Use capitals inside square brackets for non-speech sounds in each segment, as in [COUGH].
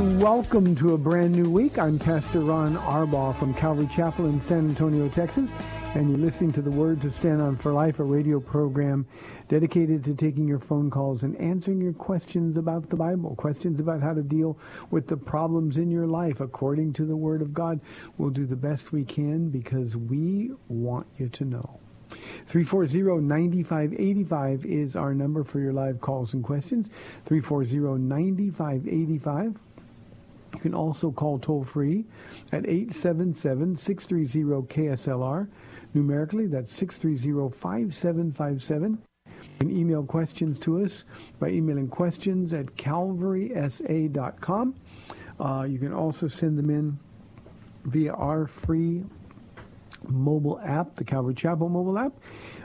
Welcome to a brand new week. I'm Pastor Ron Arbaugh from Calvary Chapel in San Antonio, Texas, and you're listening to the Word to Stand On for Life, a radio program dedicated to taking your phone calls and answering your questions about the Bible, questions about how to deal with the problems in your life according to the Word of God. We'll do the best we can because we want you to know. 340-9585 is our number for your live calls and questions. 340-9585. You can also call toll free at 877-630-KSLR. Numerically, that's 630-5757. You can email questions to us by emailing questions at calvarysa.com. Uh, you can also send them in via our free mobile app, the Calvary Chapel mobile app.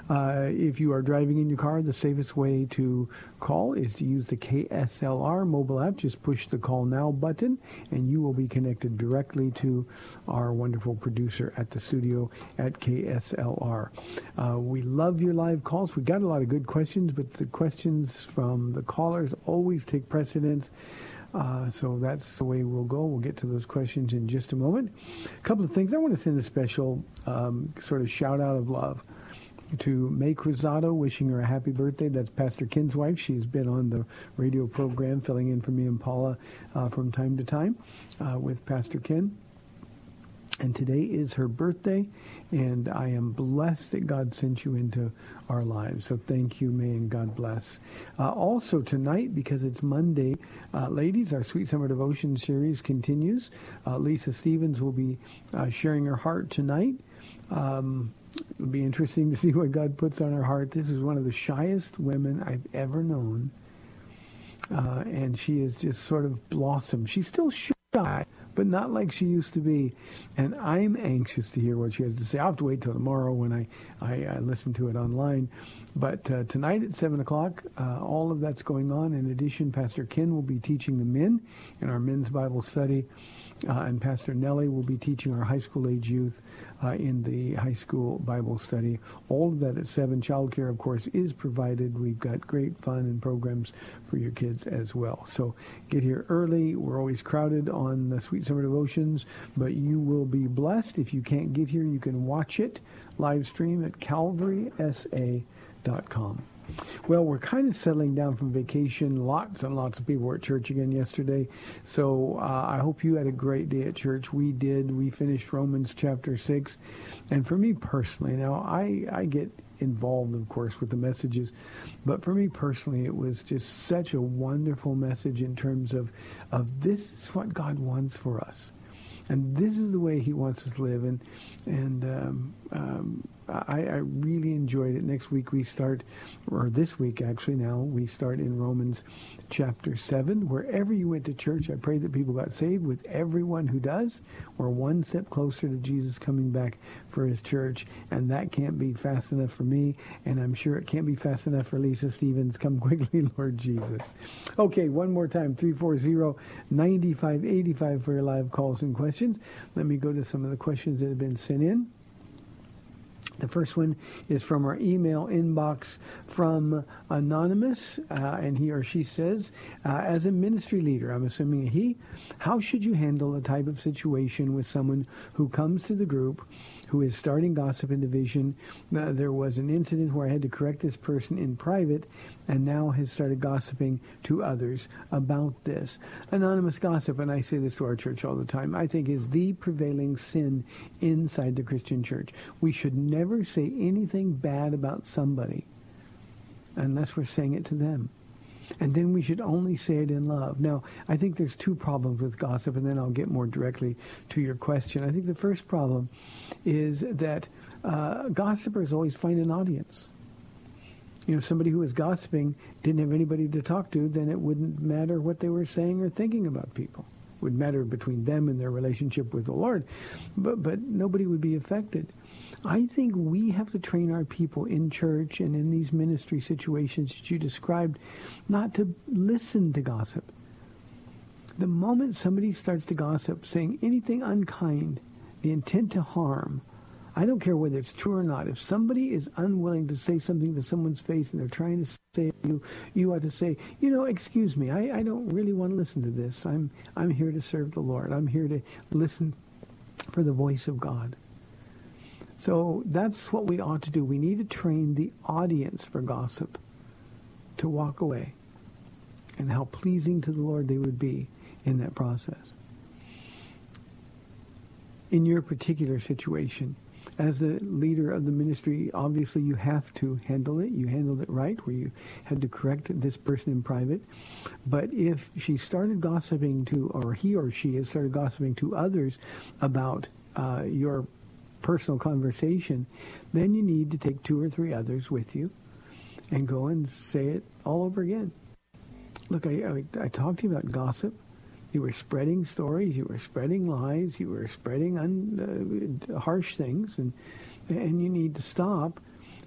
Uh, if you are driving in your car, the safest way to call is to use the KSLR mobile app. Just push the call now button and you will be connected directly to our wonderful producer at the studio at KSLR. Uh, we love your live calls. We got a lot of good questions, but the questions from the callers always take precedence. Uh, so that's the way we'll go. We'll get to those questions in just a moment. A couple of things. I want to send a special um, sort of shout out of love to May Cruzado, wishing her a happy birthday. That's Pastor Ken's wife. She's been on the radio program, filling in for me and Paula uh, from time to time uh, with Pastor Ken. And today is her birthday, and I am blessed that God sent you into our lives. So thank you, May, and God bless. Uh, also tonight, because it's Monday, uh, ladies, our Sweet Summer Devotion series continues. Uh, Lisa Stevens will be uh, sharing her heart tonight. Um, it'll be interesting to see what God puts on her heart. This is one of the shyest women I've ever known. Uh, and she has just sort of blossomed. She's still shy, but not like she used to be. And I'm anxious to hear what she has to say. I'll have to wait till tomorrow when I, I, I listen to it online. But uh, tonight at 7 o'clock, uh, all of that's going on. In addition, Pastor Ken will be teaching the men in our men's Bible study. Uh, and Pastor Nellie will be teaching our high school age youth uh, in the high school Bible study. All of that at 7. Childcare, of course, is provided. We've got great fun and programs for your kids as well. So get here early. We're always crowded on the Sweet Summer Devotions, but you will be blessed. If you can't get here, you can watch it live stream at calvarysa.com. Well, we're kind of settling down from vacation. Lots and lots of people were at church again yesterday. So uh, I hope you had a great day at church. We did. We finished Romans chapter 6. And for me personally, now I, I get involved, of course, with the messages. But for me personally, it was just such a wonderful message in terms of, of this is what God wants for us. And this is the way he wants us to live. And, and um, um, I, I really enjoyed it. Next week we start, or this week actually now, we start in Romans chapter 7. Wherever you went to church, I pray that people got saved. With everyone who does, we're one step closer to Jesus coming back for his church. And that can't be fast enough for me. And I'm sure it can't be fast enough for Lisa Stevens. Come [LAUGHS] quickly, Lord Jesus. Okay, one more time, 340-9585 for your live calls and questions. Let me go to some of the questions that have been sent in. The first one is from our email inbox from Anonymous, uh, and he or she says, uh, as a ministry leader, I'm assuming he, how should you handle a type of situation with someone who comes to the group who is starting gossip and division. Uh, there was an incident where I had to correct this person in private and now has started gossiping to others about this. Anonymous gossip, and I say this to our church all the time, I think is the prevailing sin inside the Christian church. We should never say anything bad about somebody unless we're saying it to them. And then we should only say it in love. Now, I think there's two problems with gossip, and then I'll get more directly to your question. I think the first problem is that uh, gossipers always find an audience. You know, somebody who was gossiping didn't have anybody to talk to, then it wouldn't matter what they were saying or thinking about people. It would matter between them and their relationship with the Lord, but but nobody would be affected. I think we have to train our people in church and in these ministry situations that you described not to listen to gossip. The moment somebody starts to gossip, saying anything unkind, the intent to harm, I don't care whether it's true or not. If somebody is unwilling to say something to someone's face and they're trying to say you, you ought to say, you know, excuse me, I, I don't really want to listen to this. I'm I'm here to serve the Lord. I'm here to listen for the voice of God. So that's what we ought to do. We need to train the audience for gossip to walk away and how pleasing to the Lord they would be in that process. In your particular situation, as a leader of the ministry, obviously you have to handle it. You handled it right, where you had to correct this person in private. But if she started gossiping to, or he or she has started gossiping to others about uh, your personal conversation, then you need to take two or three others with you and go and say it all over again. Look, I, I, I talked to you about gossip. You were spreading stories. You were spreading lies. You were spreading un, uh, harsh things, and and you need to stop.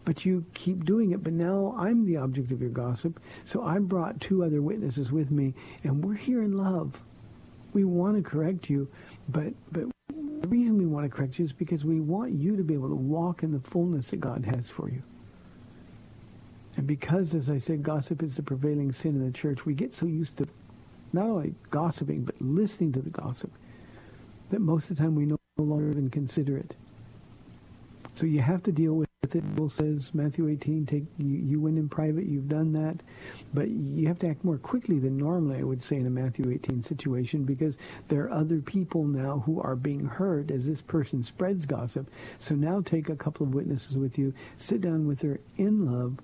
But you keep doing it. But now I'm the object of your gossip. So I brought two other witnesses with me, and we're here in love. We want to correct you, but but want to correct you is because we want you to be able to walk in the fullness that God has for you. And because, as I said, gossip is the prevailing sin in the church, we get so used to not only gossiping, but listening to the gossip, that most of the time we no longer even consider it. So you have to deal with it. Bill says, Matthew 18, take you, you went in private, you've done that, but you have to act more quickly than normally, I would say, in a Matthew 18 situation, because there are other people now who are being hurt as this person spreads gossip. So now take a couple of witnesses with you, sit down with her in love,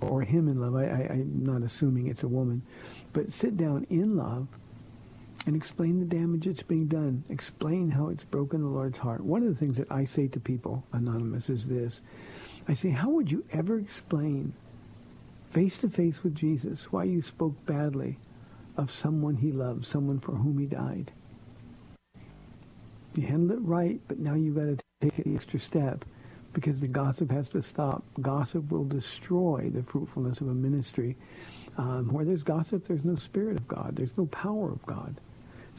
or him in love. I, I, I'm not assuming it's a woman, but sit down in love and explain the damage that's being done. Explain how it's broken the Lord's heart. One of the things that I say to people, Anonymous, is this. I say, how would you ever explain face to face with Jesus why you spoke badly of someone he loved, someone for whom he died? You handled it right, but now you've got to take the extra step because the gossip has to stop. Gossip will destroy the fruitfulness of a ministry. Um, where there's gossip, there's no spirit of God. There's no power of God.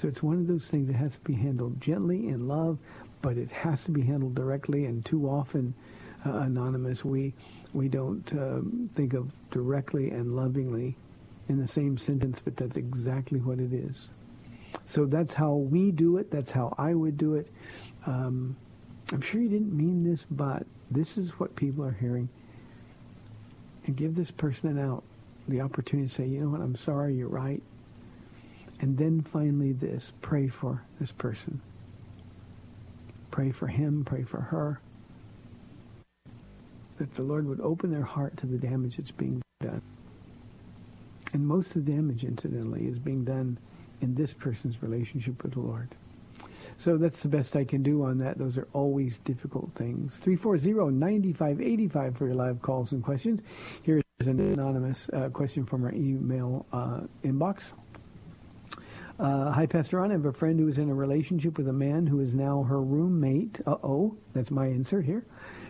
So it's one of those things that has to be handled gently in love, but it has to be handled directly. And too often, uh, anonymous, we we don't um, think of directly and lovingly in the same sentence, but that's exactly what it is. So that's how we do it. That's how I would do it. Um, I'm sure you didn't mean this, but this is what people are hearing. And give this person an out, the opportunity to say, you know what, I'm sorry, you're right. And then finally this, pray for this person. Pray for him, pray for her. That the Lord would open their heart to the damage that's being done. And most of the damage, incidentally, is being done in this person's relationship with the Lord. So that's the best I can do on that. Those are always difficult things. 340-9585 for your live calls and questions. Here's an anonymous uh, question from our email uh, inbox. Uh, hi, Pastor Ron. I have a friend who is in a relationship with a man who is now her roommate. Uh-oh, that's my insert here.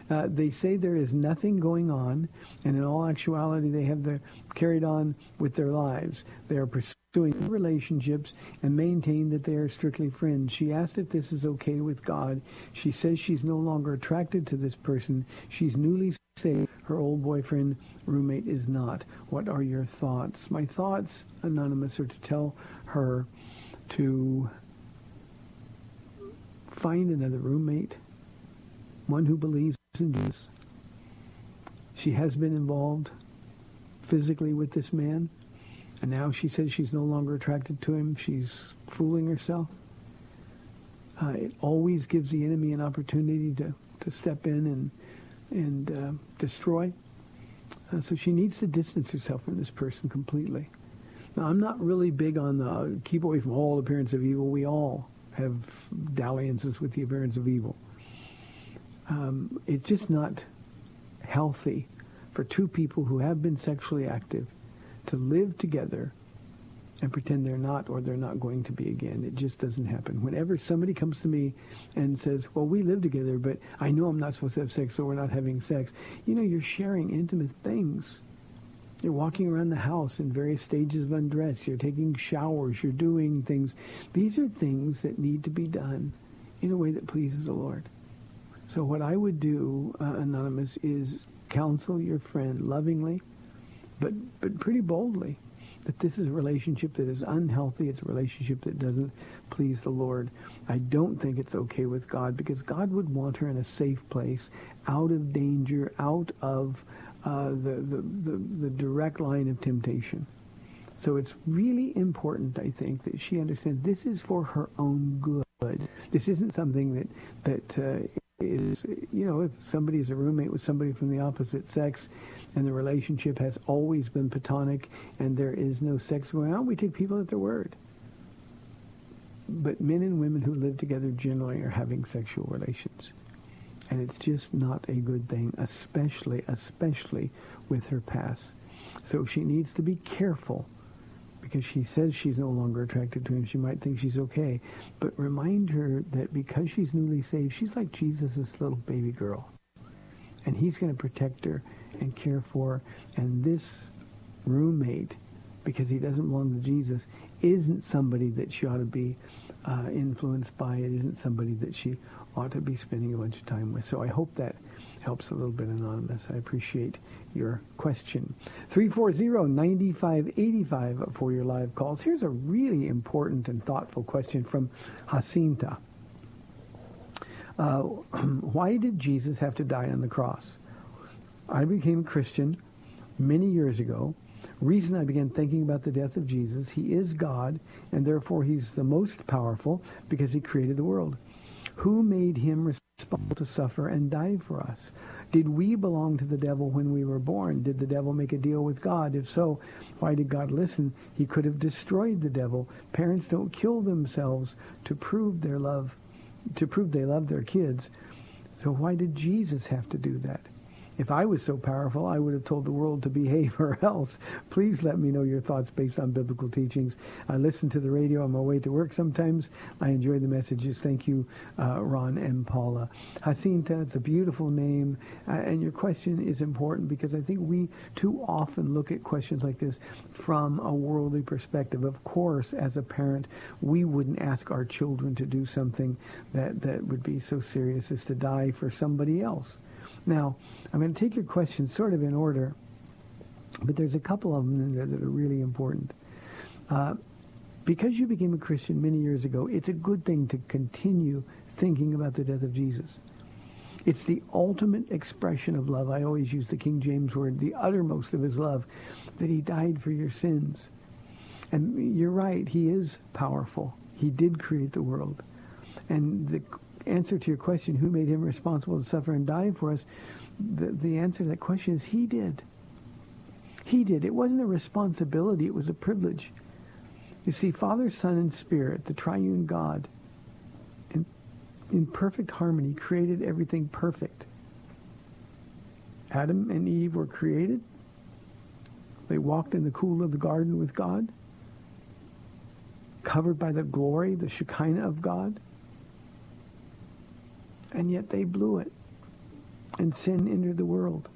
Uh, they say there is nothing going on, and in all actuality, they have carried on with their lives. They are pursuing relationships and maintain that they are strictly friends. She asked if this is okay with God. She says she's no longer attracted to this person. She's newly saved. Her old boyfriend, roommate, is not. What are your thoughts? My thoughts, Anonymous, are to tell her to find another roommate, one who believes in Jesus. She has been involved physically with this man, and now she says she's no longer attracted to him. She's fooling herself. Uh, it always gives the enemy an opportunity to, to step in and and uh, destroy. Uh, so she needs to distance herself from this person completely. Now, I'm not really big on the keep away from all appearance of evil. We all have dalliances with the appearance of evil. Um, it's just not healthy for two people who have been sexually active to live together and pretend they're not or they're not going to be again. It just doesn't happen. Whenever somebody comes to me and says, well, we live together, but I know I'm not supposed to have sex, so we're not having sex. You know, you're sharing intimate things. You're walking around the house in various stages of undress. You're taking showers. You're doing things. These are things that need to be done in a way that pleases the Lord. So what I would do, uh, Anonymous, is counsel your friend lovingly, but, but pretty boldly that this is a relationship that is unhealthy. It's a relationship that doesn't please the Lord. I don't think it's okay with God because God would want her in a safe place, out of danger, out of uh, the, the, the, the direct line of temptation. So it's really important, I think, that she understands this is for her own good. This isn't something that that uh, is, you know, if somebody is a roommate with somebody from the opposite sex, and the relationship has always been platonic, and there is no sex going on, we take people at their word. But men and women who live together generally are having sexual relations. And it's just not a good thing, especially, especially with her past. So she needs to be careful because she says she's no longer attracted to him. She might think she's okay. But remind her that because she's newly saved, she's like Jesus' little baby girl. And he's going to protect her and care for her. And this roommate, because he doesn't belong to Jesus, isn't somebody that she ought to be uh, influenced by. It isn't somebody that she ought to be spending a bunch of time with. So I hope that helps a little bit, Anonymous. I appreciate your question. 340-9585 for your live calls. Here's a really important and thoughtful question from Jacinta. Uh, [CLEARS THROAT] why did Jesus have to die on the cross? I became a Christian many years ago. Reason I began thinking about the death of Jesus, he is God, and therefore he's the most powerful because he created the world. Who made him responsible to suffer and die for us? Did we belong to the devil when we were born? Did the devil make a deal with God? If so, why did God listen? He could have destroyed the devil. Parents don't kill themselves to prove their love, to prove they love their kids. So why did Jesus have to do that? If I was so powerful, I would have told the world to behave or [LAUGHS] else. Please let me know your thoughts based on biblical teachings. I listen to the radio on my way to work sometimes. I enjoy the messages. Thank you, uh, Ron and Paula. Jacinta, it's a beautiful name. Uh, and your question is important because I think we too often look at questions like this from a worldly perspective. Of course, as a parent, we wouldn't ask our children to do something that, that would be so serious as to die for somebody else. Now, I'm going to take your questions sort of in order, but there's a couple of them that are really important. Uh, because you became a Christian many years ago, it's a good thing to continue thinking about the death of Jesus. It's the ultimate expression of love. I always use the King James word, the uttermost of his love, that he died for your sins. And you're right, he is powerful. He did create the world. And the answer to your question, who made him responsible to suffer and die for us, the, the answer to that question is he did. He did. It wasn't a responsibility, it was a privilege. You see, Father, Son, and Spirit, the triune God, in in perfect harmony, created everything perfect. Adam and Eve were created. They walked in the cool of the garden with God, covered by the glory, the Shekinah of God. And yet they blew it, and sin entered the world.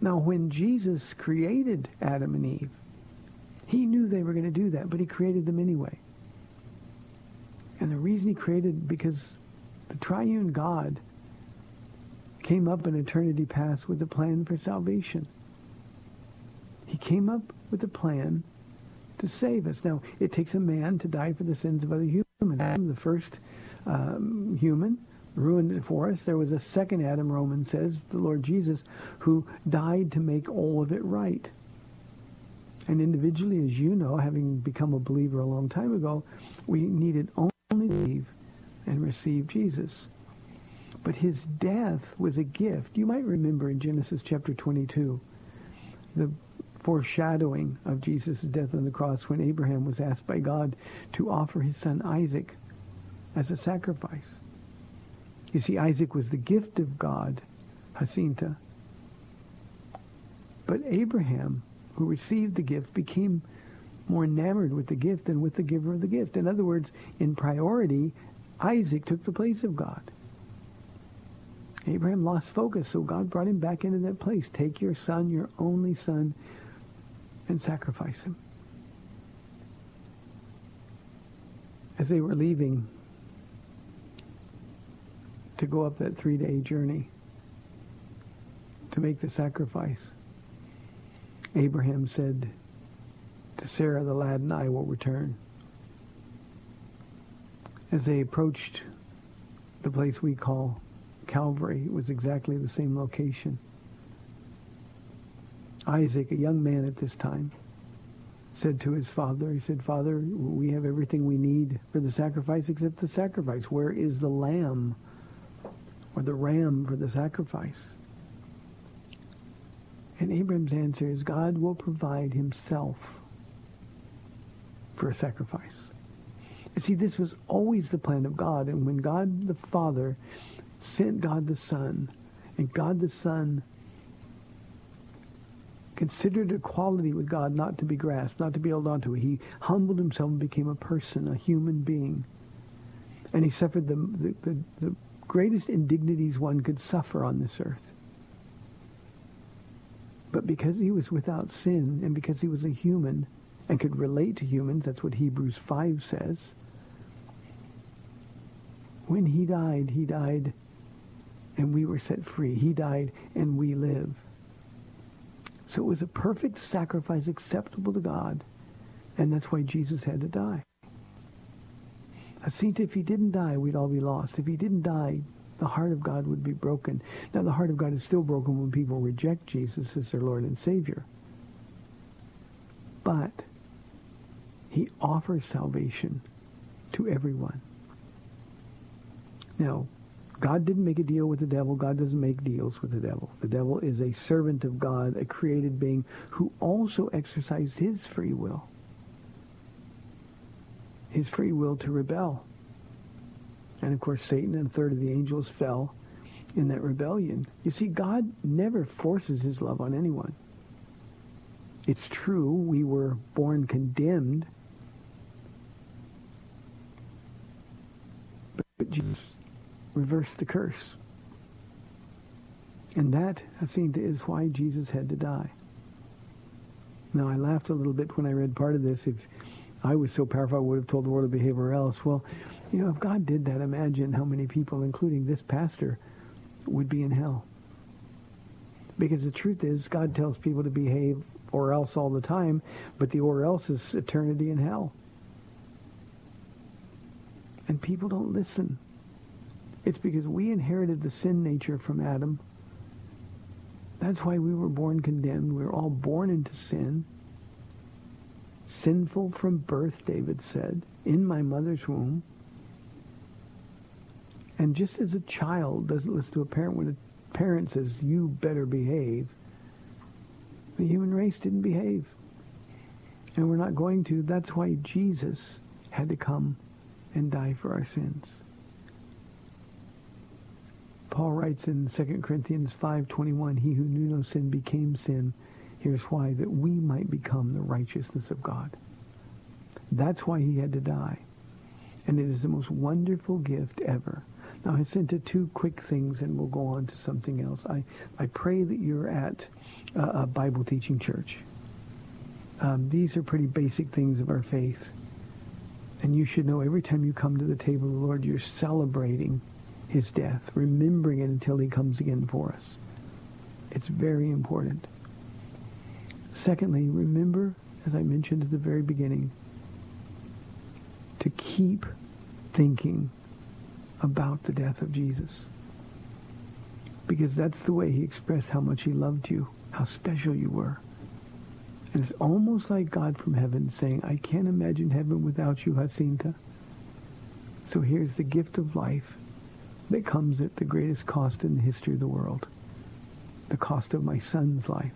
Now, when Jesus created Adam and Eve, he knew they were going to do that, but he created them anyway. And the reason he created, because the triune God came up in eternity past with a plan for salvation. He came up with a plan to save us. Now, it takes a man to die for the sins of other humans. Adam, the first um, human, ruined it for us. There was a second Adam, Romans says, the Lord Jesus, who died to make all of it right. And individually, as you know, having become a believer a long time ago, we needed only believe and receive Jesus. But his death was a gift. You might remember in Genesis chapter 22, the foreshadowing of Jesus' death on the cross when Abraham was asked by God to offer his son Isaac as a sacrifice. You see, Isaac was the gift of God, Jacinta. But Abraham, who received the gift, became more enamored with the gift than with the giver of the gift. In other words, in priority, Isaac took the place of God. Abraham lost focus, so God brought him back into that place. Take your son, your only son, and sacrifice him. As they were leaving to go up that three-day journey to make the sacrifice, Abraham said to Sarah, the lad and I will return. As they approached the place we call Calvary, it was exactly the same location. Isaac, a young man at this time, said to his father, he said, Father, we have everything we need for the sacrifice except the sacrifice. Where is the lamb or the ram for the sacrifice? And Abraham's answer is God will provide himself for a sacrifice. You see, this was always the plan of God. And when God the Father sent God the Son, and God the Son considered equality with God not to be grasped, not to be held onto. He humbled himself and became a person, a human being. And he suffered the, the, the, the greatest indignities one could suffer on this earth. But because he was without sin and because he was a human and could relate to humans, that's what Hebrews 5 says, when he died, he died and we were set free. He died and we live. So it was a perfect sacrifice acceptable to God. And that's why Jesus had to die. Think if he didn't die, we'd all be lost. If he didn't die, the heart of God would be broken. Now, the heart of God is still broken when people reject Jesus as their Lord and Savior. But he offers salvation to everyone. Now, God didn't make a deal with the devil. God doesn't make deals with the devil. The devil is a servant of God, a created being who also exercised his free will. His free will to rebel. And of course, Satan and a third of the angels fell in that rebellion. You see, God never forces his love on anyone. It's true, we were born condemned. But Jesus reversed the curse. And that, Jacinta, is why Jesus had to die. Now, I laughed a little bit when I read part of this. If I was so powerful, I would have told the world to behave or else. Well, you know, if God did that, imagine how many people, including this pastor, would be in hell. Because the truth is, God tells people to behave or else all the time, but the or else is eternity in hell. And people don't listen. It's because we inherited the sin nature from Adam. That's why we were born condemned. We were all born into sin. Sinful from birth, David said, in my mother's womb. And just as a child doesn't listen to a parent when a parent says, you better behave, the human race didn't behave. And we're not going to. That's why Jesus had to come and die for our sins. Paul writes in 2 Corinthians 5:21, "He who knew no sin became sin." Here's why: that we might become the righteousness of God. That's why he had to die. And it is the most wonderful gift ever. Now, I sent two quick things, and we'll go on to something else. I, I pray that you're at a, a Bible teaching church. Um, these are pretty basic things of our faith. And you should know every time you come to the table of the Lord, you're celebrating his death, remembering it until he comes again for us. It's very important. Secondly, remember, as I mentioned at the very beginning, to keep thinking about the death of Jesus. Because that's the way he expressed how much he loved you, how special you were. And it's almost like God from heaven saying, I can't imagine heaven without you, Jacinta. So here's the gift of life that comes at the greatest cost in the history of the world. The cost of my son's life.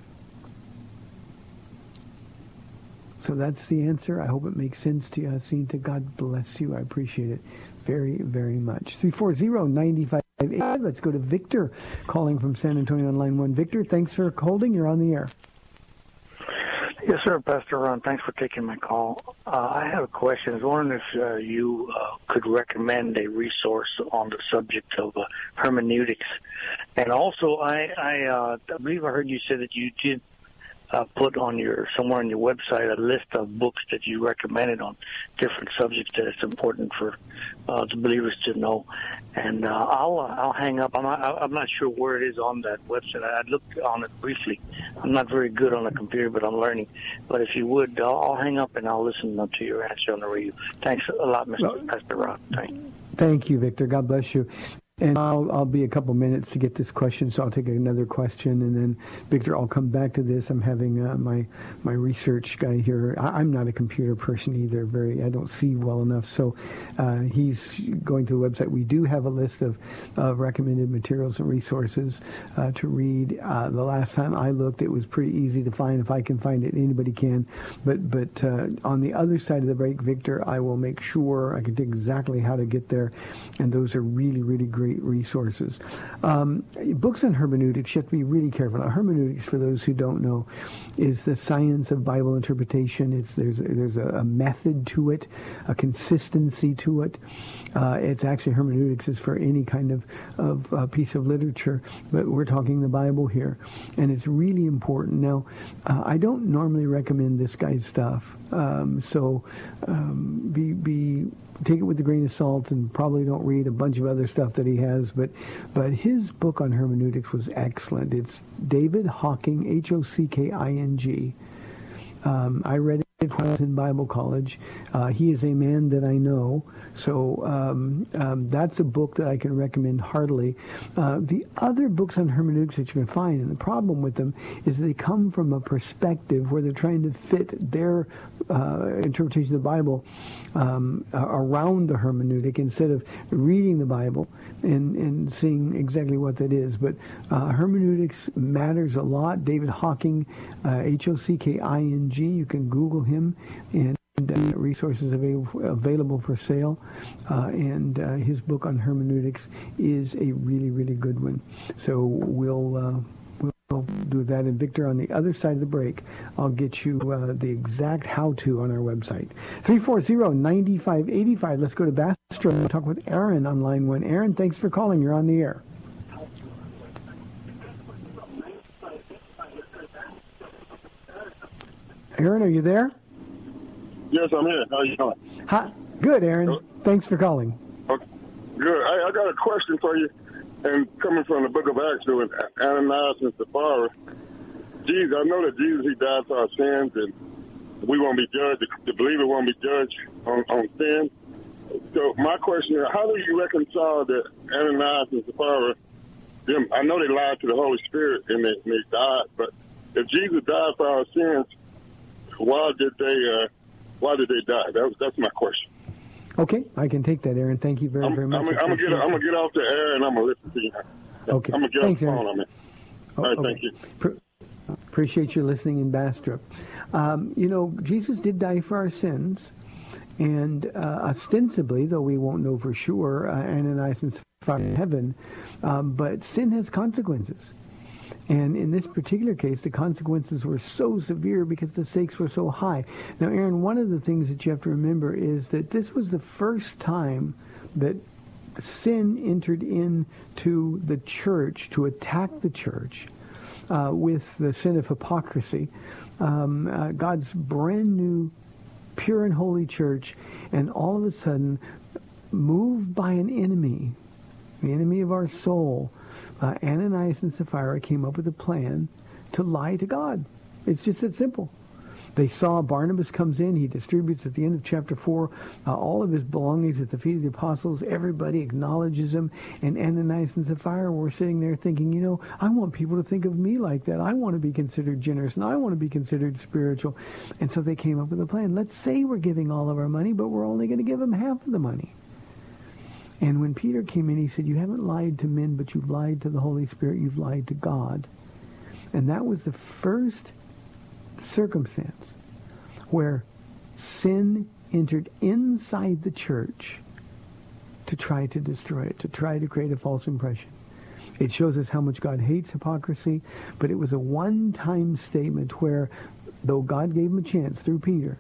So that's the answer. I hope it makes sense to you, Jacinta. God bless you. I appreciate it very, very much. 340-95. Let's go to Victor calling from San Antonio on line one. Victor, thanks for holding. You're on the air. Yes, sir, Pastor Ron. Thanks for taking my call. Uh, I have a question. I was wondering if uh, you uh, could recommend a resource on the subject of uh, hermeneutics, and also I I, uh, I believe I heard you say that you did uh, put on your somewhere on your website a list of books that you recommended on different subjects that it's important for uh, the believers to know. And uh, I'll uh, I'll hang up. I'm not I'm not sure where it is on that website. I looked on it briefly. I'm not very good on the computer, but I'm learning. But if you would, I'll, I'll hang up and I'll listen to your answer on the radio. Thanks a lot, Mr. Pastor Ron. Thank you. Thank you, Victor. God bless you. And I'll, I'll be a couple minutes to get this question, so I'll take another question, and then Victor, I'll come back to this. I'm having uh, my my research guy here. I, I'm not a computer person either. Very, I don't see well enough. So uh, he's going to the website. We do have a list of, of recommended materials and resources uh, to read. Uh, the last time I looked, it was pretty easy to find. If I can find it, anybody can. But but uh, on the other side of the break, Victor, I will make sure I can exactly how to get there, and those are really really great resources. Um, books on hermeneutics, you have to be really careful. Now, hermeneutics, for those who don't know, is the science of Bible interpretation. It's there's there's a, a method to it, a consistency to it. Uh, it's actually hermeneutics is for any kind of of uh, piece of literature, but we're talking the Bible here, and it's really important. Now, uh, I don't normally recommend this guy's stuff, um, so um, be be take it with a grain of salt and probably don't read a bunch of other stuff that he has but but his book on hermeneutics was excellent it's david Hocking, h-o-c-k-i-n-g um, i read it when I was in Bible college. Uh, he is a man that I know, so um, um, that's a book that I can recommend heartily. Uh, the other books on hermeneutics that you can find, and the problem with them is they come from a perspective where they're trying to fit their uh, interpretation of the Bible um, around the hermeneutic instead of reading the Bible and, and seeing exactly what that is. But uh, hermeneutics matters a lot. David Hocking, uh, H-O-C-K-I-N-G, you can Google him and uh, resources available, available for sale. Uh, and uh, his book on hermeneutics is a really, really good one. So we'll, uh, we'll do that. And Victor, on the other side of the break, I'll get you uh, the exact how-to on our website. 340-9585. Let's go to Bastrop and talk with Aaron on line one. Aaron, thanks for calling. You're on the air. Aaron, are you there? Yes, I'm here. How are you doing? Hi. Good, Aaron. Thanks for calling. Okay. Good. I, I got a question for you. And coming from the book of Acts with Ananias and Sapphira, Jesus, I know that Jesus, he died for our sins, and we won't be judged. The believer won't be judged on, on sin. So my question is, how do you reconcile that Ananias and Sapphira, them, I know they lied to the Holy Spirit and they, and they died, but if Jesus died for our sins, why did they, uh, why did they die? That was, that's my question. Okay, I can take that, Aaron. Thank you very, I'm, very much. I'm, I'm gonna get, I'm gonna get off the air and I'm gonna listen to you. Okay. I'm gonna get Thanks, off the Aaron. phone. Mean. Oh, All right, okay. thank you. Pre- appreciate you listening in Bastrop. Um, you know, Jesus did die for our sins, and uh, ostensibly, though we won't know for sure, uh, Ananias and Sapphira in heaven, um, but sin has consequences. And in this particular case, the consequences were so severe because the stakes were so high. Now, Aaron, one of the things that you have to remember is that this was the first time that sin entered into the church to attack the church uh, with the sin of hypocrisy. Um, uh, God's brand new, pure and holy church, and all of a sudden, moved by an enemy, the enemy of our soul, uh, Ananias and Sapphira came up with a plan to lie to God. It's just that simple. They saw Barnabas comes in. He distributes at the end of chapter 4 uh, all of his belongings at the feet of the apostles. Everybody acknowledges him. And Ananias and Sapphira were sitting there thinking, you know, I want people to think of me like that. I want to be considered generous and I want to be considered spiritual. And so they came up with a plan. Let's say we're giving all of our money, but we're only going to give them half of the money. And when Peter came in, he said, you haven't lied to men, but you've lied to the Holy Spirit. You've lied to God. And that was the first circumstance where sin entered inside the church to try to destroy it, to try to create a false impression. It shows us how much God hates hypocrisy, but it was a one-time statement where, though God gave him a chance through Peter,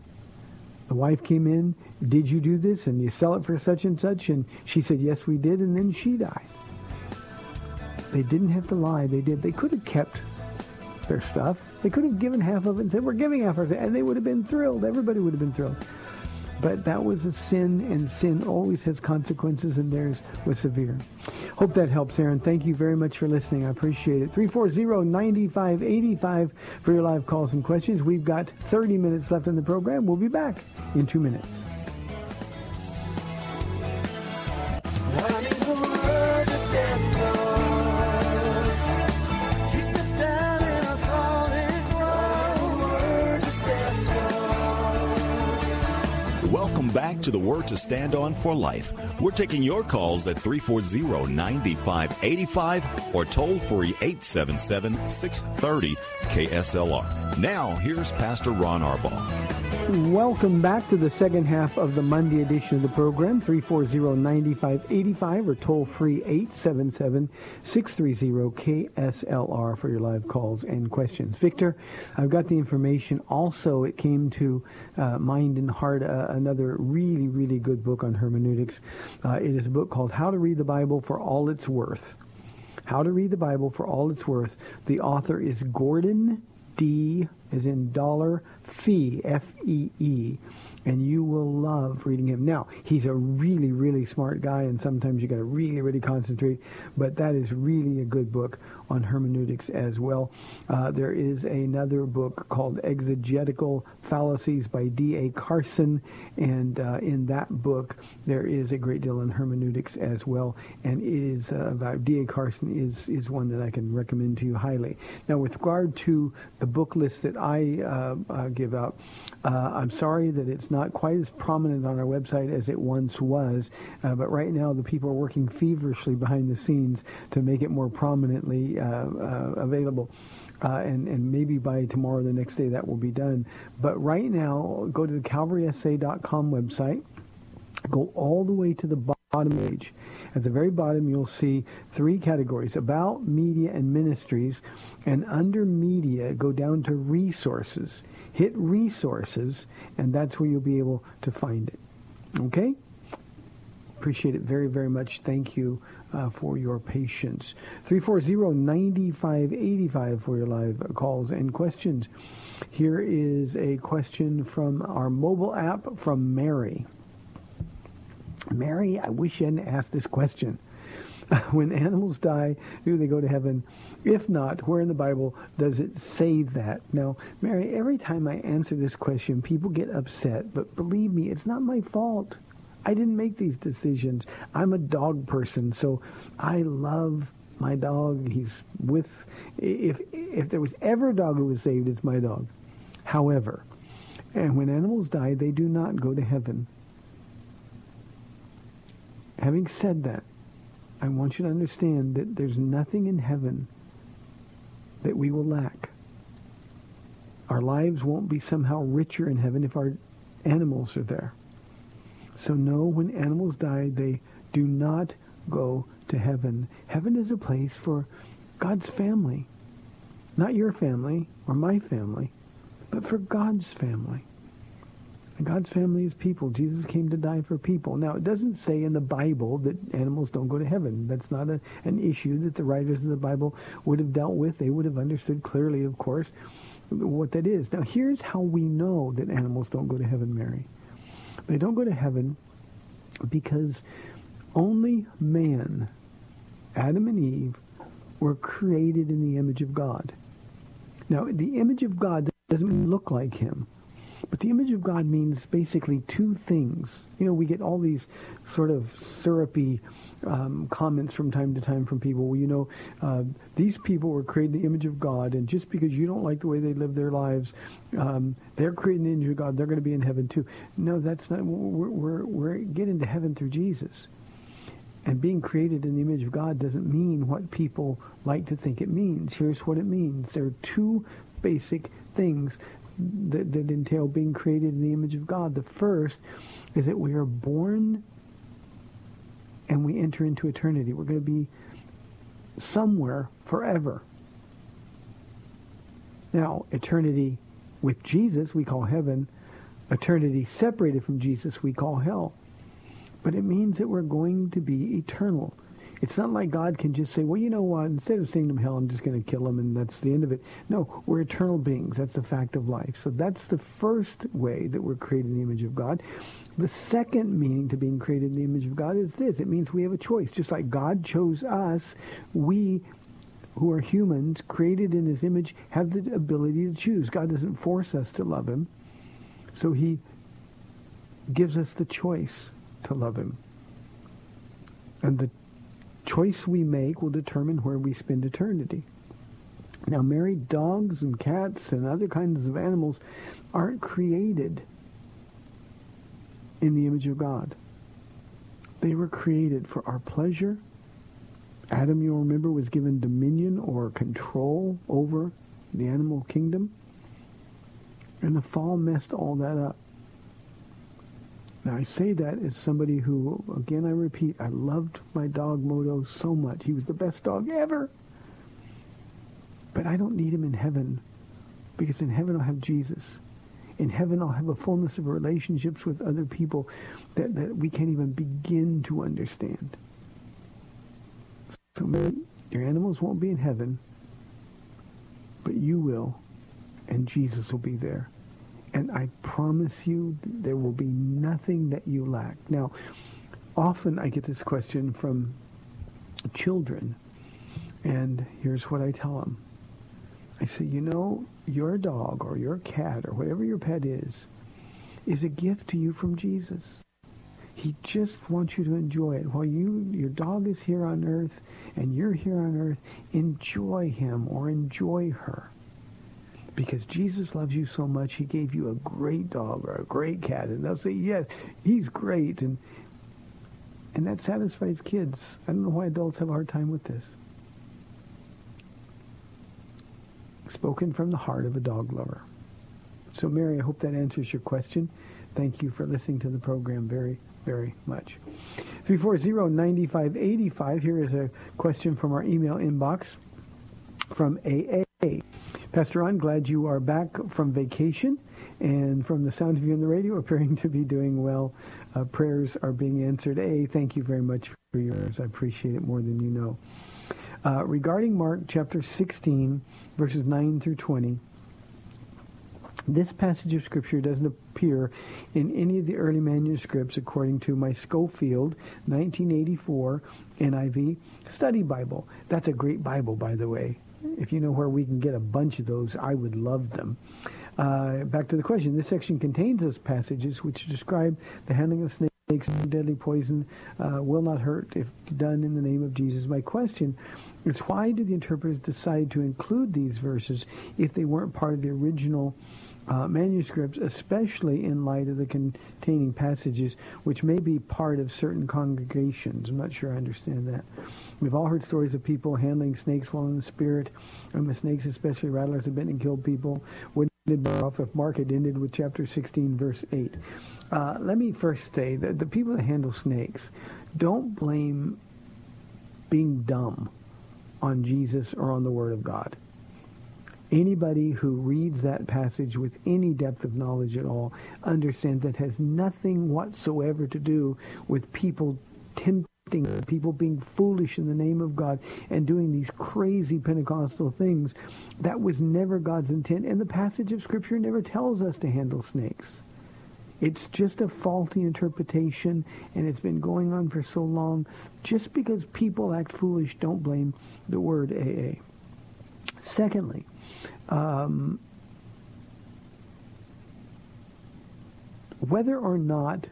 the wife came in, did you do this? And you sell it for such and such? And she said, yes, we did. And then she died. They didn't have to lie. They did. They could have kept their stuff. They could have given half of it and said, we're giving half of it. And they would have been thrilled. Everybody would have been thrilled. But that was a sin, and sin always has consequences, and theirs was severe. Hope that helps, Aaron. Thank you very much for listening. I appreciate it. 340-9585 for your live calls and questions. We've got 30 minutes left in the program. We'll be back in two minutes. To the Word to Stand On for Life. We're taking your calls at 340-9585 or toll free 877-630 KSLR. Now, here's Pastor Ron Arbaugh. Welcome back to the second half of the Monday edition of the program, 340-9585 or toll free 877-630-KSLR for your live calls and questions. Victor, I've got the information. Also, it came to uh, mind and heart uh, another really, really good book on hermeneutics. Uh, it is a book called How to Read the Bible for All It's Worth. How to Read the Bible for All It's Worth. The author is Gordon D, as in dollar, Fee, F-E-E, and you will love reading him. Now, he's a really, really smart guy, and sometimes you got to really, really concentrate, but that is really a good book on hermeneutics as well. Uh, there is another book called Exegetical Fallacies by D.A. Carson, and uh, in that book there is a great deal on hermeneutics as well, and it is uh, about D.A. Carson is, is one that I can recommend to you highly. Now, with regard to the book list that I uh, uh, give out, uh, I'm sorry that it's not quite as prominent on our website as it once was, but right now the people are working feverishly behind the scenes to make it more prominently uh, uh, available. Uh, and, and maybe by tomorrow or the next day that will be done. But right now, go to the calvarysa.com website, go all the way to the bottom page. At the very bottom, you'll see three categories, about, media, and ministries. And under media, go down to resources. Hit resources, and that's where you'll be able to find it. Okay? Appreciate it very, very much. Thank you uh, for your patience. 340-9585 for your live calls and questions. Here is a question from our mobile app from Mary. Mary, I wish you hadn't asked this question. [LAUGHS] when animals die, do they go to heaven? If not, where in the Bible does it say that? Now, Mary, every time I answer this question, people get upset, but believe me, it's not my fault. I didn't make these decisions. I'm a dog person, so I love my dog. He's with if if there was ever a dog who was saved, it's my dog. However, and when animals die, they do not go to heaven. Having said that, I want you to understand that there's nothing in heaven that we will lack. Our lives won't be somehow richer in heaven if our animals are there. So know when animals die, they do not go to heaven. Heaven is a place for God's family. Not your family or my family, but for God's family. And God's family is people. Jesus came to die for people. Now, it doesn't say in the Bible that animals don't go to heaven. That's not a, an issue that the writers of the Bible would have dealt with. They would have understood clearly, of course, what that is. Now, here's how we know that animals don't go to heaven, Mary. They don't go to heaven because only man, Adam and Eve, were created in the image of God. Now, the image of God doesn't look like him. But the image of God means basically two things. You know, we get all these sort of syrupy um, comments from time to time from people. Well, you know, uh, these people were created in the image of God, and just because you don't like the way they live their lives, um, they're created in the image of God. They're going to be in heaven too. No, that's not. We're, we're, we're getting to heaven through Jesus. And being created in the image of God doesn't mean what people like to think it means. Here's what it means. There are two basic things that, that entail being created in the image of God. The first is that we are born and we enter into eternity. We're going to be somewhere forever. Now, eternity with Jesus we call heaven. Eternity separated from Jesus we call hell. But it means that we're going to be eternal. It's not like God can just say, well, you know what, instead of sending them hell, I'm just going to kill them and that's the end of it. No, we're eternal beings. That's the fact of life. So that's the first way that we're created in the image of God. The second meaning to being created in the image of God is this. It means we have a choice. Just like God chose us, we who are humans, created in his image, have the ability to choose. God doesn't force us to love him. So he gives us the choice to love him. And the choice we make will determine where we spend eternity. Now, married dogs and cats and other kinds of animals aren't created in the image of God. They were created for our pleasure. Adam, you'll remember, was given dominion or control over the animal kingdom. And the fall messed all that up. Now, I say that as somebody who, again, I repeat, I loved my dog Moto so much. He was the best dog ever. But I don't need him in heaven because in heaven I'll have Jesus. In heaven I'll have a fullness of relationships with other people that, that we can't even begin to understand. So your animals won't be in heaven, but you will, and Jesus will be there. And I promise you, there will be nothing that you lack. Now, often I get this question from children, and here's what I tell them. I say, you know, your dog or your cat or whatever your pet is, is a gift to you from Jesus. He just wants you to enjoy it. While you, your dog is here on earth and you're here on earth, enjoy him or enjoy her because Jesus loves you so much, he gave you a great dog or a great cat. And they'll say, yes, he's great. And, and that satisfies kids. I don't know why adults have a hard time with this. Spoken from the heart of a dog lover. So, Mary, I hope that answers your question. Thank you for listening to the program very, very much. 340-9585. Here is a question from our email inbox from AA. Pastor Ron, glad you are back from vacation and from the sound of you on the radio [LAUGHS] appearing to be doing well. Uh, prayers are being answered. A, thank you very much for yours. I appreciate it more than you know. Uh, regarding Mark chapter 16, verses 9 through 20, this passage of Scripture doesn't appear in any of the early manuscripts according to my Scofield 1984 NIV Study Bible. That's a great Bible, by the way. If you know where we can get a bunch of those, I would love them. Uh, back to the question. This section contains those passages which describe the handling of snakes deadly poison uh, will not hurt if done in the name of Jesus. My question is why did the interpreters decide to include these verses if they weren't part of the original uh, manuscripts, especially in light of the containing passages which may be part of certain congregations? I'm not sure I understand that. We've all heard stories of people handling snakes while in the spirit, and the snakes, especially rattlers, have been and killed people. Wouldn't it be off if Mark had ended with chapter 16, verse 8? Uh, let me first say that the people that handle snakes don't blame being dumb on Jesus or on the Word of God. Anybody who reads that passage with any depth of knowledge at all understands that has nothing whatsoever to do with people tempting people being foolish in the name of God and doing these crazy Pentecostal things. That was never God's intent. And the passage of Scripture never tells us to handle snakes. It's just a faulty interpretation, and it's been going on for so long. Just because people act foolish, don't blame the word AA. Secondly, um, whether or not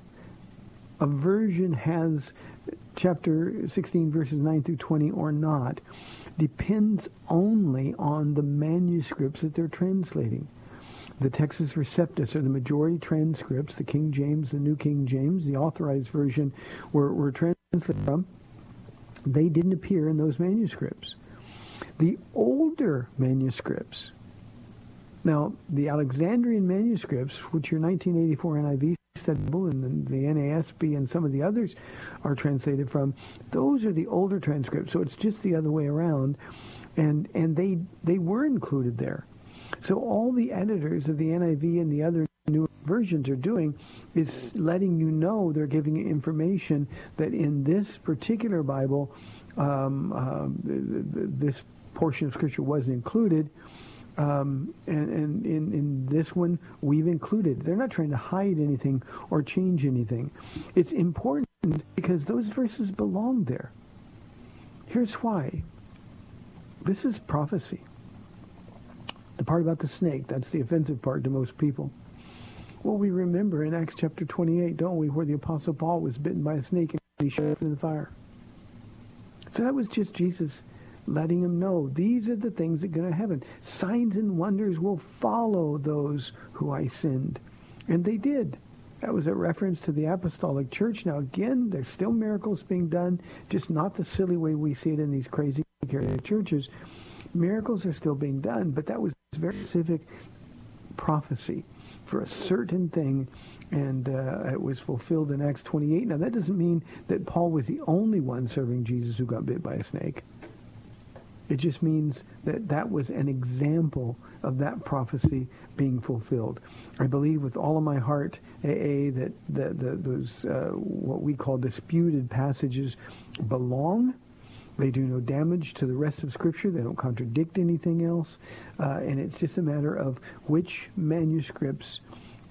a version has chapter 16 verses 9 through 20 or not depends only on the manuscripts that they're translating. The Textus Receptus are the majority transcripts, the King James, the New King James, the authorized version were, were translated from. They didn't appear in those manuscripts. The older manuscripts, now the Alexandrian manuscripts, which your 1984 NIV studyable and the, the NASB and some of the others are translated from, those are the older transcripts. So it's just the other way around, and and they they were included there. So all the editors of the NIV and the other new versions are doing is letting you know they're giving you information that in this particular Bible, um, um, this portion of Scripture wasn't included. Um, and, and in, in this one, we've included. They're not trying to hide anything or change anything. It's important because those verses belong there. Here's why. This is prophecy. The part about the snake, that's the offensive part to most people. Well, we remember in Acts chapter 28, don't we, where the Apostle Paul was bitten by a snake and he shot up in the fire. So that was just Jesus letting him know these are the things that going to happen. Signs and wonders will follow those who I send. And they did. That was a reference to the apostolic church. Now, again, there's still miracles being done, just not the silly way we see it in these crazy churches. Miracles are still being done, but that was very specific prophecy for a certain thing, and uh, it was fulfilled in Acts 28. Now, that doesn't mean that Paul was the only one serving Jesus who got bit by a snake. It just means that that was an example of that prophecy being fulfilled. I believe with all of my heart, AA, that those uh, what we call disputed passages belong. They do no damage to the rest of Scripture. They don't contradict anything else. Uh, and it's just a matter of which manuscripts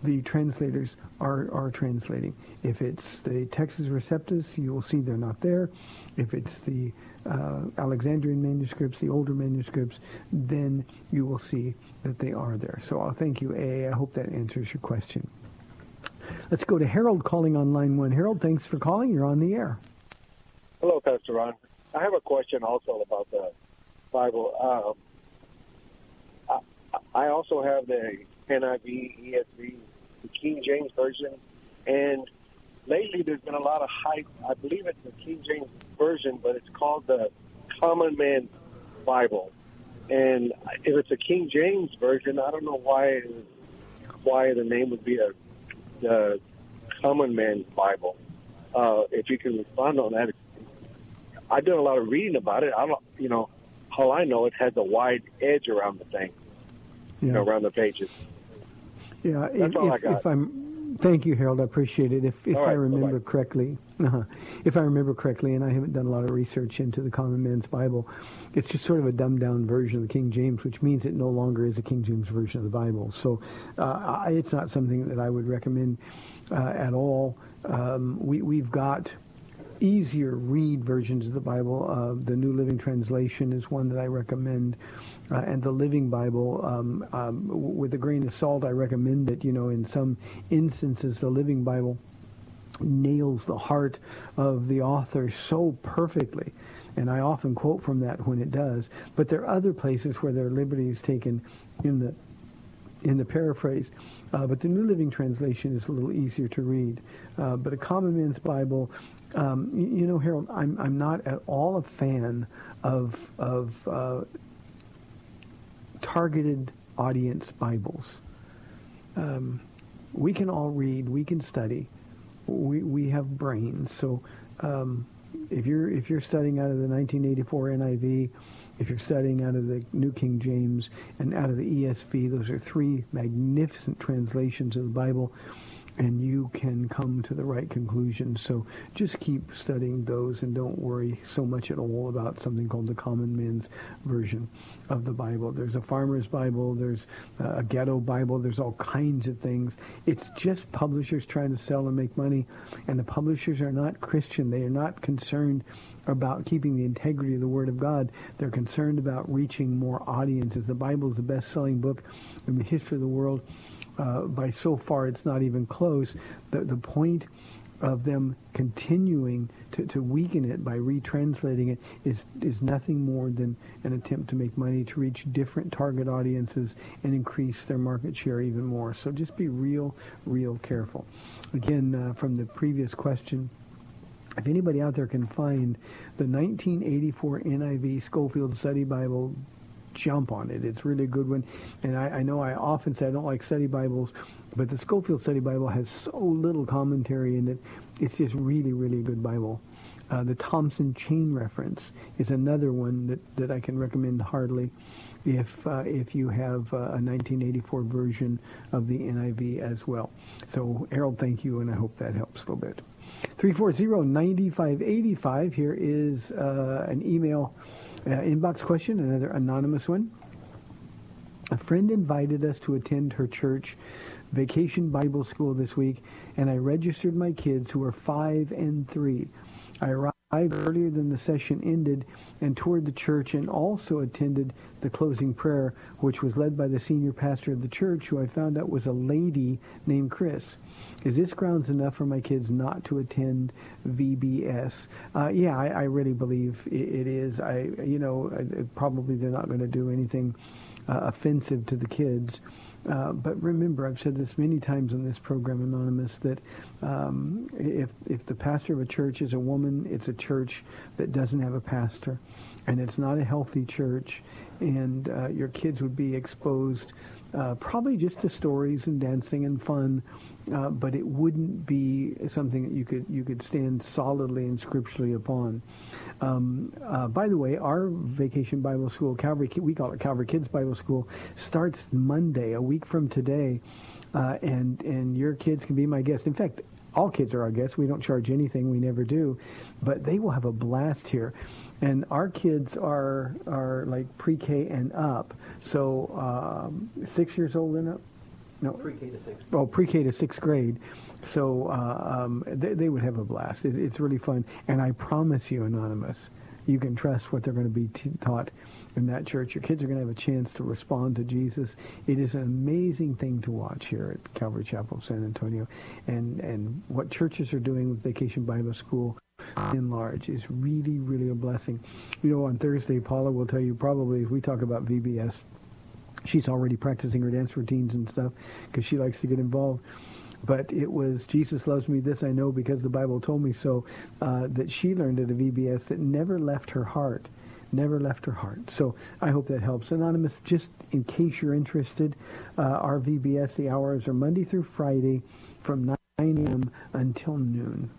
the translators are, are translating. If it's the Textus Receptus, you will see they're not there. If it's the uh, Alexandrian manuscripts, the older manuscripts, then you will see that they are there. So I'll thank you, A. I hope that answers your question. Let's go to Harold calling on line one. Harold, thanks for calling. You're on the air. Hello, Pastor Ron. I have a question also about the Bible. Um, I, I also have the NIV, ESV, the King James Version, and lately there's been a lot of hype. I believe it's the King James Version, but it's called the Common Man Bible. And if it's a King James Version, I don't know why why the name would be a the Common Man Bible. Uh, if you can respond on that, I did a lot of reading about it. I don't, you know, all I know it has a wide edge around the thing, you know, around the pages. Yeah, That's if, all I got. If I'm, thank you, Harold. I appreciate it. If if All I remember bye-bye. correctly, uh if I remember correctly, and I haven't done a lot of research into the Common Man's Bible, it's just sort of a dumbed down version of the King James, which means it no longer is a King James version of the Bible. So uh, I, it's not something that I would recommend uh, at all. Um, we we've got easier read versions of the Bible. Uh, the New Living Translation is one that I recommend, uh, and the Living Bible. Um, um, with a grain of salt, I recommend that you know in some instances the Living Bible nails the heart of the author so perfectly. And I often quote from that when it does. But there are other places where there are liberties taken in the in the paraphrase. Uh, but the New Living Translation is a little easier to read. Uh, but a Common Man's Bible, um, you, know, Harold, I'm I'm not at all a fan of of uh, targeted audience Bibles. Um, we can all read, we can study, we we have brains, so um, if you're if you're studying out of the 1984 NIV, if you're studying out of the New King James and out of the ESV, those are three magnificent translations of the Bible and you can come to the right conclusion. So just keep studying those and don't worry so much at all about something called the Common Man's Version of the Bible. There's a farmer's Bible, there's a ghetto Bible, there's all kinds of things. It's just publishers trying to sell and make money, and the publishers are not Christian. They are not concerned about keeping the integrity of the Word of God. They're concerned about reaching more audiences. The Bible is the best-selling book in the history of the world uh, by so far it's not even close. The, the point of them continuing to, to weaken it by retranslating it is, is nothing more than an attempt to make money to reach different target audiences and increase their market share even more. So just be real, real careful. Again, uh, from the previous question, if anybody out there can find the 1984 NIV Scofield Study Bible jump on it. It's really a good one. And I, I know I often say I don't like study Bibles, but the Scofield Study Bible has so little commentary in it. It's just really, really a good Bible. Uh, the Thompson Chain Reference is another one that, that I can recommend heartily if uh, if you have uh, a 1984 version of the NIV as well. So Harold, thank you, and I hope that helps a little bit. 340-9585. Here is uh, an email uh, inbox question, another anonymous one. A friend invited us to attend her church vacation Bible school this week, and I registered my kids who are five and three. I arrived earlier than the session ended and toured the church and also attended the closing prayer, which was led by the senior pastor of the church, who I found out was a lady named Chris. Is this grounds enough for my kids not to attend VBS? Uh, yeah, I, I, really believe it, it is. I, you know, probably they're not going to do anything uh, offensive to the kids. Uh, but remember, I've said this many times on this program, Anonymous, that um, if if the pastor of a church is a woman, it's a church that doesn't have a pastor, and it's not a healthy church, and uh, your kids would be exposed uh, probably just to stories and dancing and fun, uh, but it wouldn't be something that you could you could stand solidly and scripturally upon. Um, uh, by the way, our Vacation Bible School, Calvary, we call it Calvary Kids Bible School, starts Monday, a week from today, uh, and and your kids can be my guest. In fact, all kids are our guests. We don't charge anything. We never do, but they will have a blast here. And our kids are are like pre-K and up, so um, six years old and up. No, pre-K to sixth. Oh, pre-K to sixth grade. So uh, um, they, they, would have a blast. It, it's really fun, and I promise you, Anonymous, you can trust what they're going to be t- taught in that church. Your kids are going to have a chance to respond to Jesus. It is an amazing thing to watch here at Calvary Chapel of San Antonio, and and what churches are doing with Vacation Bible School in large is really, really a blessing. You know, on Thursday, Paula will tell you probably if we talk about VBS, she's already practicing her dance routines and stuff because she likes to get involved but it was Jesus loves me this I know because the Bible told me so uh, that she learned at a VBS that never left her heart never left her heart so I hope that helps anonymous just in case you're interested uh, our VBS the hours are Monday through Friday from 9 a.m. until noon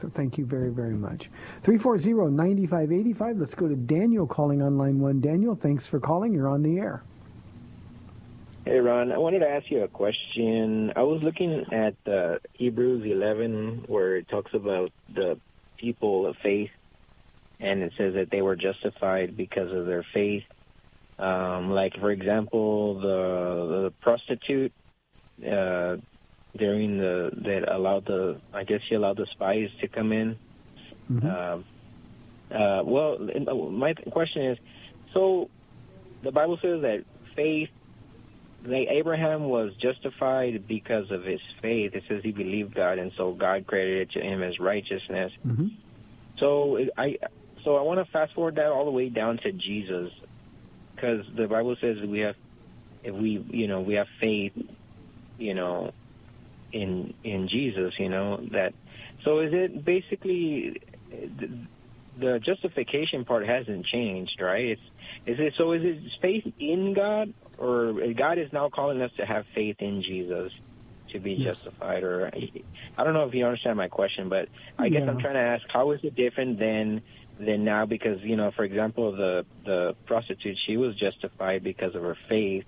so thank you very, very much. 340-9585. Let's go to Daniel calling on line one. Daniel, thanks for calling. You're on the air. Hey, Ron. I wanted to ask you a question. I was looking at uh, Hebrews 11 where it talks about the people of faith, and it says that they were justified because of their faith. Um, like, for example, the, the prostitute, uh, during the that allowed the I guess she allowed the spies to come in. Mm-hmm. Uh, uh, well, my question is, so the Bible says that faith, like Abraham was justified because of his faith. It says he believed God, and so God credited to him as righteousness. Mm-hmm. So I, so I want to fast forward that all the way down to Jesus, because the Bible says we have, if we, you know, we have faith, you know, in in Jesus, you know that. So is it basically the, justification part hasn't changed, right? It's is it so? Is it faith in God, or God is now calling us to have faith in Jesus? to be Yes. justified. Or I don't know if you understand my question, but I guess I'm trying to ask how is it different than than now? Because you know, for example, the the prostitute she was justified because of her faith,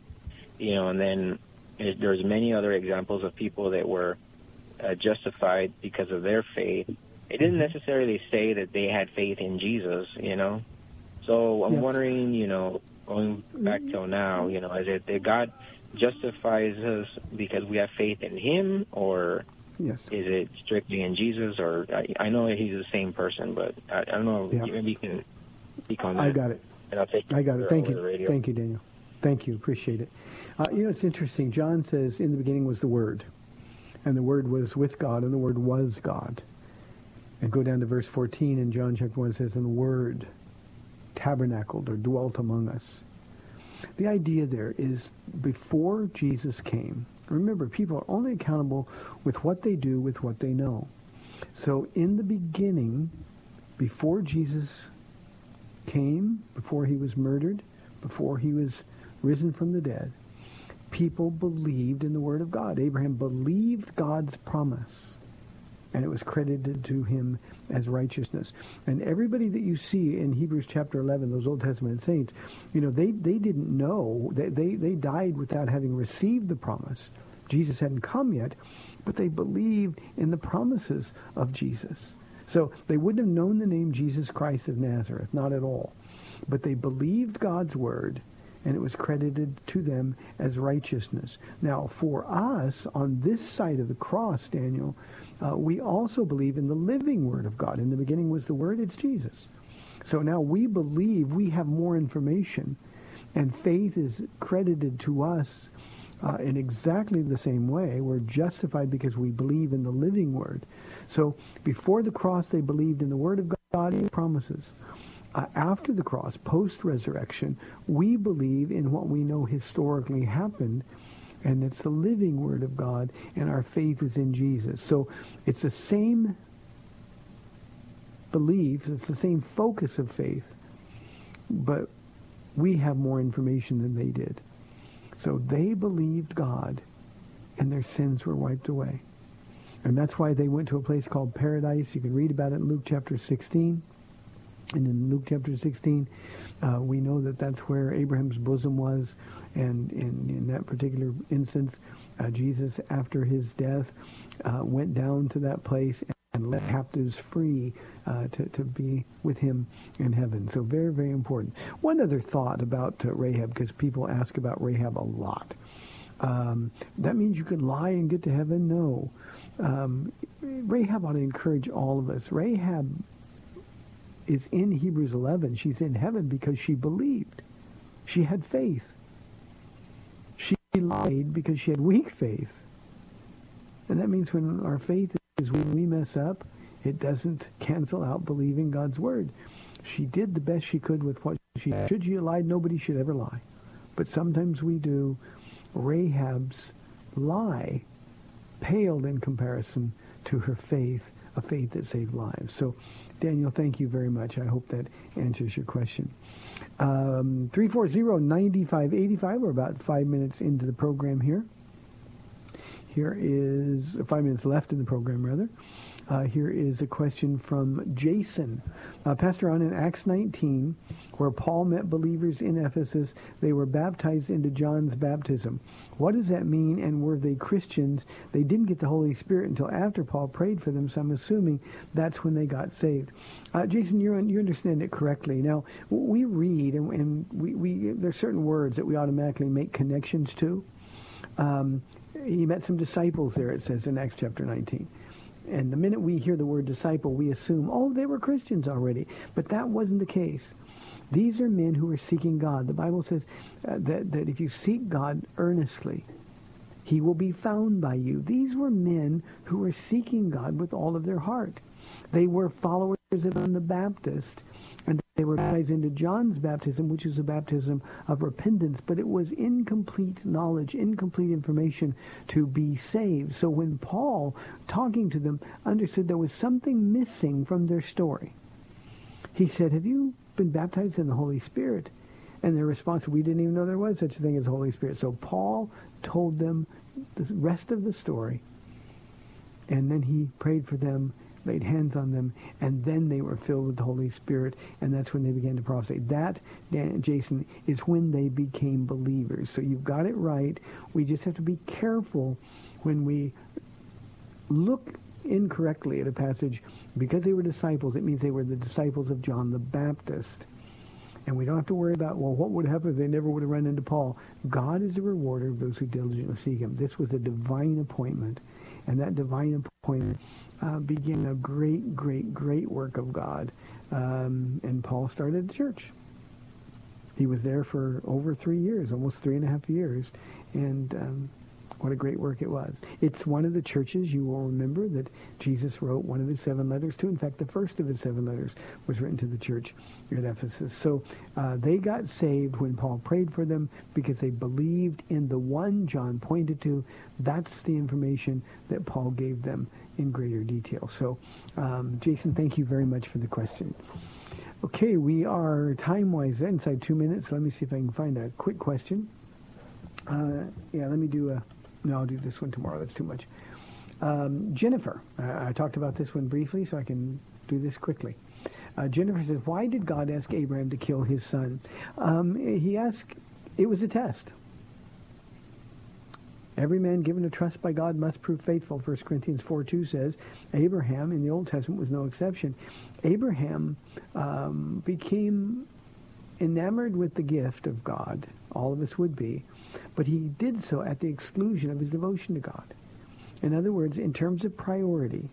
you know, and then there's- there's many other examples of people that were uh, justified because of their faith. It didn't Mm-hmm. necessarily say that they had faith in Jesus, you know. So I'm Yeah. wondering, you know, going back till now, you know, is it that God justifies us because we have faith in Him, or Yes. is it strictly in Jesus? Or I, I know He's the same person, but I, I don't know. Yeah. Maybe you can speak on that. I got it. And I'll take I got it. Thank you. Thank you, Daniel. Thank you. Appreciate it. Uh, you know, it's interesting. John says, in the beginning was the Word, and the Word was with God, and the Word was God. And go down to verse 14 in John chapter 1 it says, and the Word tabernacled or dwelt among us. The idea there is before Jesus came, remember, people are only accountable with what they do, with what they know. So in the beginning, before Jesus came, before he was murdered, before he was risen from the dead, people believed in the Word of God. Abraham believed God's promise, and it was credited to him as righteousness. And everybody that you see in Hebrews chapter 11, those Old Testament saints, you know, they, they didn't know. They, they, they died without having received the promise. Jesus hadn't come yet, but they believed in the promises of Jesus. So they wouldn't have known the name Jesus Christ of Nazareth, not at all. But they believed God's word, and it was credited to them as righteousness. Now, for us, on this side of the cross, Daniel, uh, we also believe in the living word of God. In the beginning was the word, it's Jesus. So now we believe we have more information, and faith is credited to us uh, in exactly the same way. We're justified because we believe in the living word. So before the cross, they believed in the word of God and promises. Uh, after the cross, post-resurrection, we believe in what we know historically happened, and it's the living word of God, and our faith is in Jesus. So it's the same belief, it's the same focus of faith, but we have more information than they did. So they believed God, and their sins were wiped away. And that's why they went to a place called paradise. You can read about it in Luke chapter 16. And in Luke chapter 16, uh, we know that that's where Abraham's bosom was. And in, in that particular instance, uh, Jesus, after his death, uh, went down to that place and let captives free uh, to, to be with him in heaven. So very, very important. One other thought about uh, Rahab, because people ask about Rahab a lot. Um, that means you can lie and get to heaven? No. Um, Rahab ought to encourage all of us. Rahab is in Hebrews 11. She's in heaven because she believed. She had faith. She lied because she had weak faith. And that means when our faith is when we mess up, it doesn't cancel out believing God's word. She did the best she could with what she. Should she lied? Nobody should ever lie. But sometimes we do. Rahab's lie paled in comparison to her faith, a faith that saved lives. So, Daniel, thank you very much. I hope that answers your question. Um, 340-9585. We're about five minutes into the program here. Here is five minutes left in the program, rather. Uh, here is a question from Jason. Uh, Pastor, on in Acts 19, where Paul met believers in Ephesus, they were baptized into John's baptism. What does that mean? And were they Christians? They didn't get the Holy Spirit until after Paul prayed for them, so I'm assuming that's when they got saved. Uh, Jason, you you understand it correctly. Now we read, and, and we, we there's certain words that we automatically make connections to. Um, he met some disciples there. It says in Acts chapter 19. And the minute we hear the word disciple, we assume, oh, they were Christians already. But that wasn't the case. These are men who are seeking God. The Bible says uh, that, that if you seek God earnestly, he will be found by you. These were men who were seeking God with all of their heart. They were followers of the Baptist, they were baptized into John's baptism, which is a baptism of repentance, but it was incomplete knowledge, incomplete information to be saved. So when Paul, talking to them, understood there was something missing from their story, he said, have you been baptized in the Holy Spirit? And their response, we didn't even know there was such a thing as the Holy Spirit. So Paul told them the rest of the story. And then he prayed for them, laid hands on them, and then they were filled with the Holy Spirit, and that's when they began to prophesy. That, Dan, Jason, is when they became believers. So you've got it right. We just have to be careful when we look incorrectly at a passage. Because they were disciples, it means they were the disciples of John the Baptist. And we don't have to worry about, well, what would happen if they never would have run into Paul? God is a rewarder of those who diligently seek him. This was a divine appointment. And that divine appointment uh, began a great, great, great work of God. Um, and Paul started the church. He was there for over three years, almost three and a half years. And um, what a great work it was. It's one of the churches you will remember that Jesus wrote one of his seven letters to. In fact, the first of his seven letters was written to the church at Ephesus. So uh, they got saved when Paul prayed for them because they believed in the one John pointed to. That's the information that Paul gave them in greater detail. So, um, Jason, thank you very much for the question. Okay, we are time-wise inside two minutes. Let me see if I can find a quick question. Uh, yeah, let me do a no, I'll do this one tomorrow. That's too much. Um, Jennifer, I, I talked about this one briefly, so I can do this quickly. Uh, Jennifer says, why did God ask Abraham to kill his son? Um, he asked, it was a test. Every man given a trust by God must prove faithful. 1 Corinthians 4 2 says, Abraham in the Old Testament was no exception. Abraham um, became enamored with the gift of God. All of us would be. But he did so at the exclusion of his devotion to God. In other words, in terms of priority,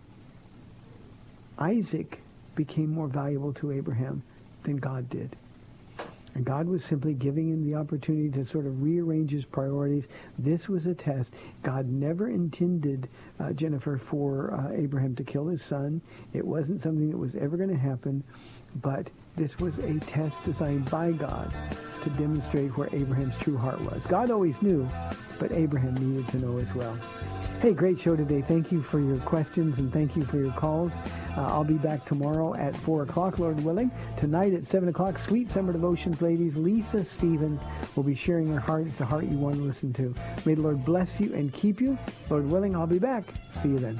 Isaac became more valuable to Abraham than God did. And God was simply giving him the opportunity to sort of rearrange his priorities. This was a test. God never intended, uh, Jennifer, for uh, Abraham to kill his son. It wasn't something that was ever going to happen. But this was a test designed by God to demonstrate where Abraham's true heart was. God always knew, but Abraham needed to know as well. Hey, great show today. Thank you for your questions and thank you for your calls. Uh, I'll be back tomorrow at 4 o'clock, Lord willing. Tonight at 7 o'clock, Sweet Summer Devotions, ladies. Lisa Stevens will be sharing her heart. It's a heart you want to listen to. May the Lord bless you and keep you. Lord willing, I'll be back. See you then.